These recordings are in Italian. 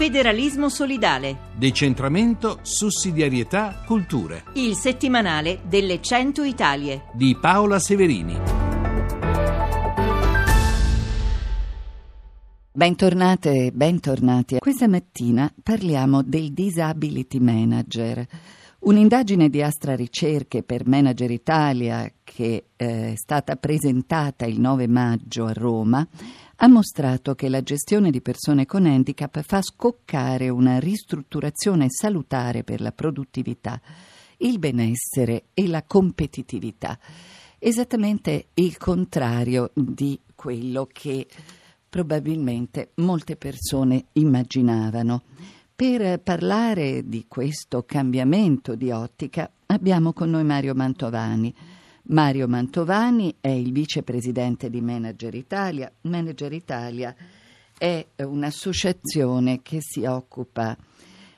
Federalismo solidale. Decentramento, sussidiarietà, culture. Il settimanale delle 100 Italie. Di Paola Severini. Bentornate e bentornati. Questa mattina parliamo del Disability Manager. Un'indagine di Astra Ricerche per Manager Italia che eh, è stata presentata il 9 maggio a Roma ha mostrato che la gestione di persone con handicap fa scoccare una ristrutturazione salutare per la produttività, il benessere e la competitività. Esattamente il contrario di quello che probabilmente molte persone immaginavano. Per parlare di questo cambiamento di ottica abbiamo con noi Mario Mantovani. Mario Mantovani è il vicepresidente di Manager Italia. Manager Italia è un'associazione che si occupa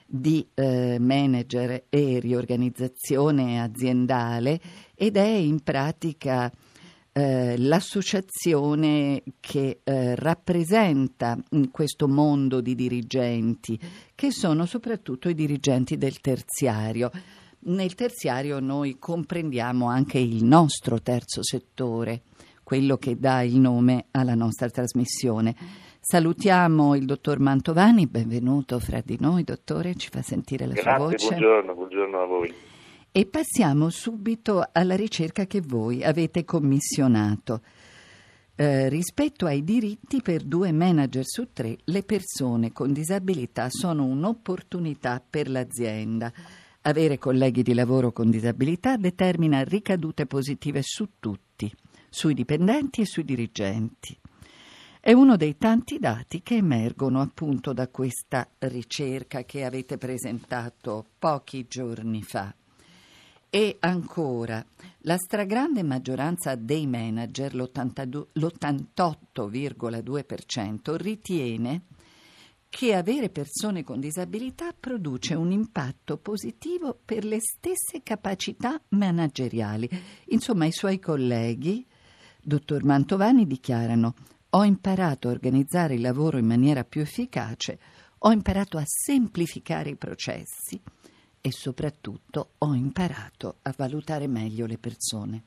di eh, manager e riorganizzazione aziendale ed è in pratica eh, l'associazione che eh, rappresenta questo mondo di dirigenti, che sono soprattutto i dirigenti del terziario. Nel terziario noi comprendiamo anche il nostro terzo settore, quello che dà il nome alla nostra trasmissione. Salutiamo il dottor Mantovani, benvenuto fra di noi, dottore, ci fa sentire la Grazie, sua voce. buongiorno, buongiorno a voi. E passiamo subito alla ricerca che voi avete commissionato. Eh, rispetto ai diritti per due manager su tre, le persone con disabilità sono un'opportunità per l'azienda. Avere colleghi di lavoro con disabilità determina ricadute positive su tutti, sui dipendenti e sui dirigenti. È uno dei tanti dati che emergono appunto da questa ricerca che avete presentato pochi giorni fa. E ancora, la stragrande maggioranza dei manager, l'88,2%, ritiene che avere persone con disabilità produce un impatto positivo per le stesse capacità manageriali. Insomma, i suoi colleghi, dottor Mantovani, dichiarano ho imparato a organizzare il lavoro in maniera più efficace, ho imparato a semplificare i processi e soprattutto ho imparato a valutare meglio le persone.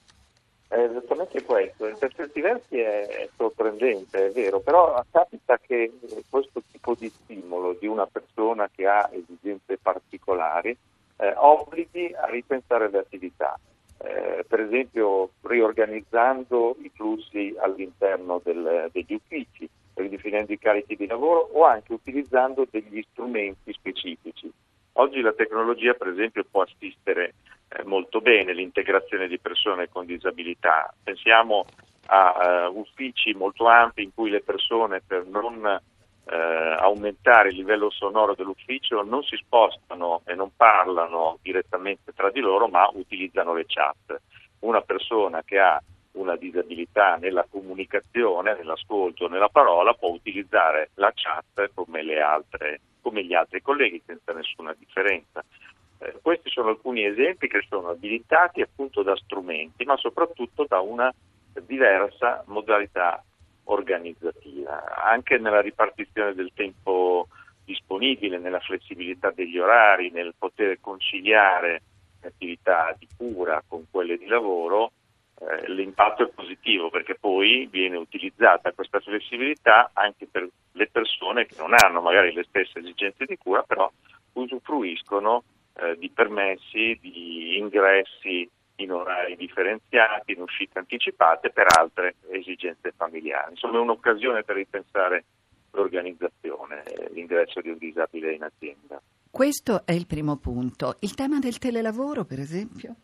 È esattamente questo, in certi versi è, sorprendente, è vero, però capita che questo tipo di stimolo di una persona che ha esigenze particolari eh, obblighi a ripensare le attività. Eh, per esempio riorganizzando i flussi all'interno del, degli uffici, ridefinendo i carichi di lavoro o anche utilizzando degli strumenti specifici. Oggi la tecnologia, per esempio, può assistere eh, molto bene l'integrazione di persone con disabilità. Pensiamo a uh, uffici molto ampi in cui le persone per non uh, aumentare il livello sonoro dell'ufficio non si spostano e non parlano direttamente tra di loro, ma utilizzano le chat. Una persona che ha una disabilità nella comunicazione, nell'ascolto, nella parola, può utilizzare la chat come, altre, come gli altri colleghi senza nessuna differenza. Eh, questi sono alcuni esempi che sono abilitati appunto da strumenti, ma soprattutto da una diversa modalità organizzativa, anche nella ripartizione del tempo disponibile, nella flessibilità degli orari, nel poter conciliare attività di cura con quelle di lavoro eh, l'impatto è positivo perché poi viene utilizzata questa flessibilità anche per le persone che non hanno magari le stesse esigenze di cura, però usufruiscono eh, di permessi, di ingressi in orari differenziati, in uscite anticipate per altre esigenze familiari. Insomma è un'occasione per ripensare l'organizzazione, l'ingresso di un disabile in azienda. Questo è il primo punto. Il tema del telelavoro, per esempio?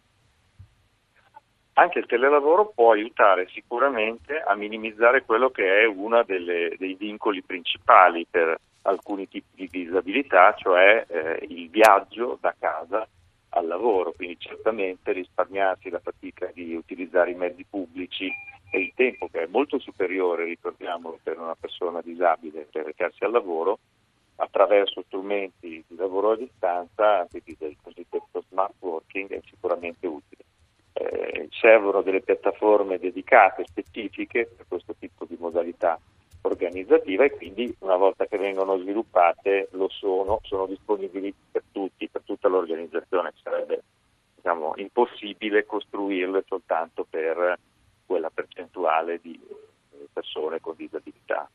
Anche il telelavoro può aiutare sicuramente a minimizzare quello che è uno dei vincoli principali per alcuni tipi di disabilità, cioè eh, il viaggio da casa al lavoro, quindi certamente risparmiarsi la fatica di utilizzare i mezzi pubblici e il tempo che è molto superiore, ricordiamolo, per una persona disabile per recarsi al lavoro, attraverso strumenti di lavoro a distanza, quindi del cosiddetto smart working, è sicuramente utile. Eh, servono delle piattaforme dedicate, specifiche per questo tipo di modalità organizzativa e quindi una volta che vengono sviluppate lo sono, sono disponibili per tutti, per tutta l'organizzazione. Sarebbe diciamo, impossibile costruirle soltanto per quella percentuale di persone con disabilità.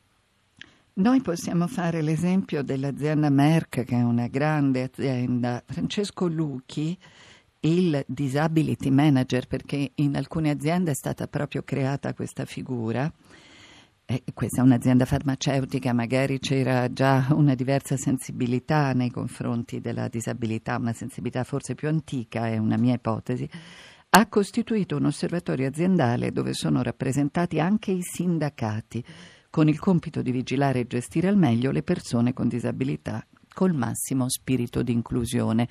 Noi possiamo fare l'esempio dell'azienda Merck, che è una grande azienda. Francesco Lucchi, il disability manager, perché in alcune aziende è stata proprio creata questa figura. E questa è un'azienda farmaceutica, magari c'era già una diversa sensibilità nei confronti della disabilità, una sensibilità forse più antica, è una mia ipotesi. Ha costituito un osservatorio aziendale dove sono rappresentati anche i sindacati con il compito di vigilare e gestire al meglio le persone con disabilità col massimo spirito di inclusione.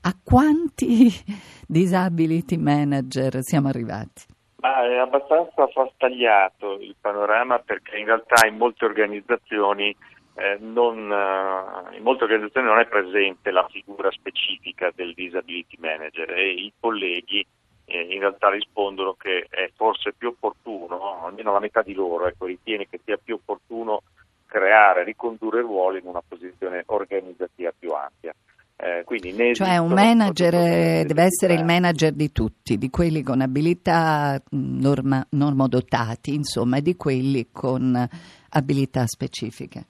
A quanti disability manager siamo arrivati? Ma è abbastanza frastagliato il panorama perché in realtà in molte organizzazioni eh, non, uh, in molte organizzazioni non è presente la figura specifica del disability manager e i colleghi eh, in realtà rispondono che è forse più opportuno, almeno la metà di loro ecco, ritiene che sia più opportuno creare, ricondurre ruoli in una posizione organizzativa più ampia. Eh, cioè un manager eh, deve essere il manager di tutti, di quelli con abilità norma, normodotati, insomma, e di quelli con abilità specifiche.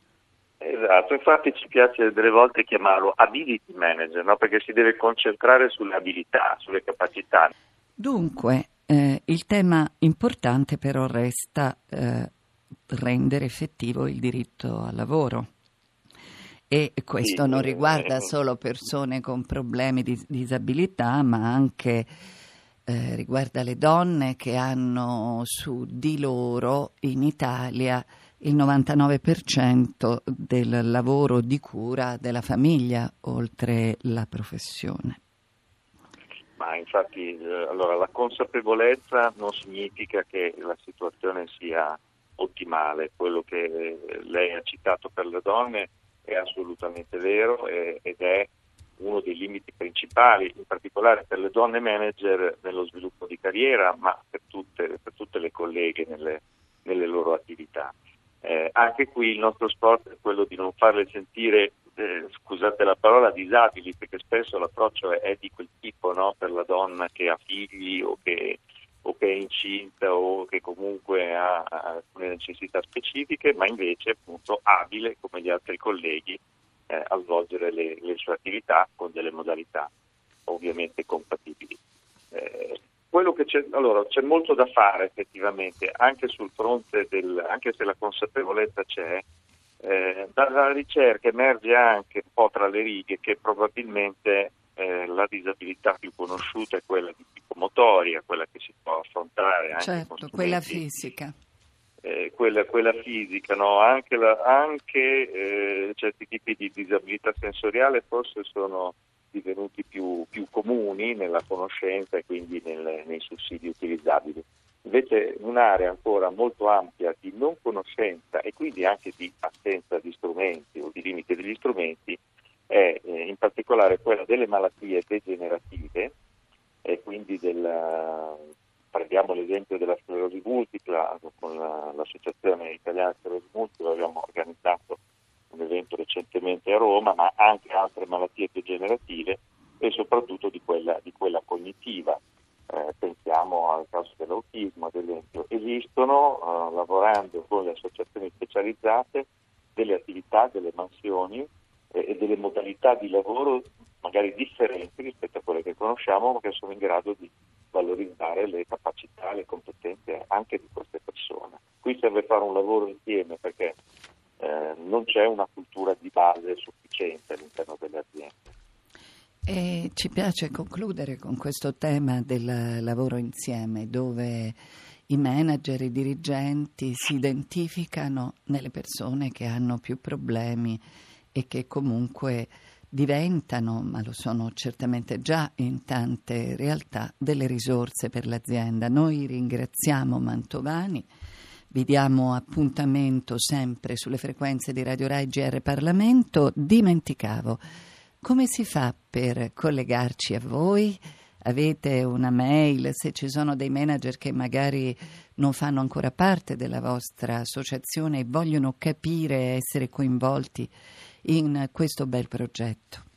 Esatto, infatti ci piace delle volte chiamarlo ability manager, no? perché si deve concentrare sulle abilità, sulle capacità. Dunque, eh, il tema importante però resta eh, rendere effettivo il diritto al lavoro. E questo non riguarda eh, solo persone con problemi di disabilità, ma anche eh, riguarda le donne che hanno su di loro in Italia il 99% del lavoro di cura della famiglia, oltre la professione. Ma infatti eh, allora, la consapevolezza non significa che la situazione sia ottimale, quello che lei ha citato per le donne è assolutamente vero ed è uno dei limiti principali, in particolare per le donne manager nello sviluppo di carriera, ma per tutte, per tutte le colleghe nelle, nelle loro attività. Eh, anche qui il nostro sport è quello di non farle sentire eh, scusate la parola, disabili, perché spesso l'approccio è, è di quel tipo no? per la donna che ha figli o che, o che, è incinta o che comunque ha, alcune necessità specifiche, ma invece appunto abile come gli altri colleghi eh, a svolgere le, le, sue attività con delle modalità ovviamente compatibili. Eh, c'è, allora, c'è molto da fare effettivamente, anche sul fronte del, anche se la consapevolezza c'è, eh, dalla ricerca emerge anche un po' tra le righe che probabilmente eh, la disabilità più conosciuta è quella di motoria, quella che si può affrontare anche certo, quella fisica. Eh, quella, quella, fisica, no? anche, la, anche eh, certi tipi di disabilità sensoriale forse sono divenuti più, più comuni nella conoscenza e quindi nel, nei sussidi utilizzabili. Invece un'area ancora molto ampia di non conoscenza e quindi anche di assenza di strumenti o di limite degli strumenti è eh, in particolare quella delle malattie degenerative e quindi del, prendiamo l'esempio della sclerosi multipla, con la, l'Associazione Italiana Sclerosi Multipla abbiamo organizzato un evento recentemente a Roma, ma anche altre malattie degenerative e soprattutto di quella, di quella cognitiva. Eh, pensiamo al caso dell'autismo ad esempio, esistono eh, lavorando con le associazioni specializzate delle attività, delle mansioni eh, e delle modalità di lavoro magari differenti rispetto a quelle che conosciamo, ma che sono in grado di valorizzare le capacità, le competenze anche di queste persone. Qui serve fare un lavoro insieme perché eh, non c'è una cultura di base sufficiente all'interno delle aziende. E ci piace concludere con questo tema del lavoro insieme, dove i manager, i dirigenti si identificano nelle persone che hanno più problemi e che comunque diventano, ma lo sono certamente già in tante realtà, delle risorse per l'azienda. Noi ringraziamo Mantovani, vi diamo appuntamento sempre sulle frequenze di Radio Rai GR Parlamento. Dimenticavo come si fa per collegarci a voi? avete una mail, se ci sono dei manager che magari non fanno ancora parte della vostra associazione e vogliono capire essere coinvolti in questo bel progetto.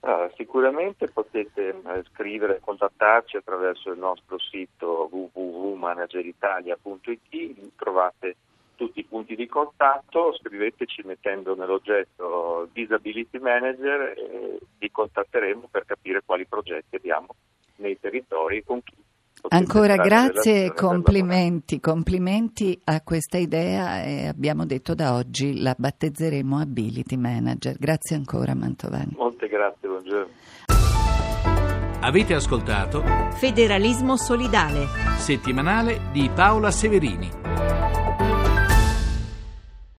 Allora, sicuramente potete eh, scrivere contattarci attraverso il nostro sito www.manageritalia.it, trovate tutti i punti di contatto, scriveteci mettendo nell'oggetto Disability Manager e vi contatteremo per capire quali progetti abbiamo nei territori e con chi. Ancora grazie e complimenti, complimenti a questa idea e abbiamo detto da oggi la battezzeremo Ability Manager. Grazie ancora Mantovani. Molte grazie, buongiorno. Avete ascoltato Federalismo solidale. settimanale di Paola Severini.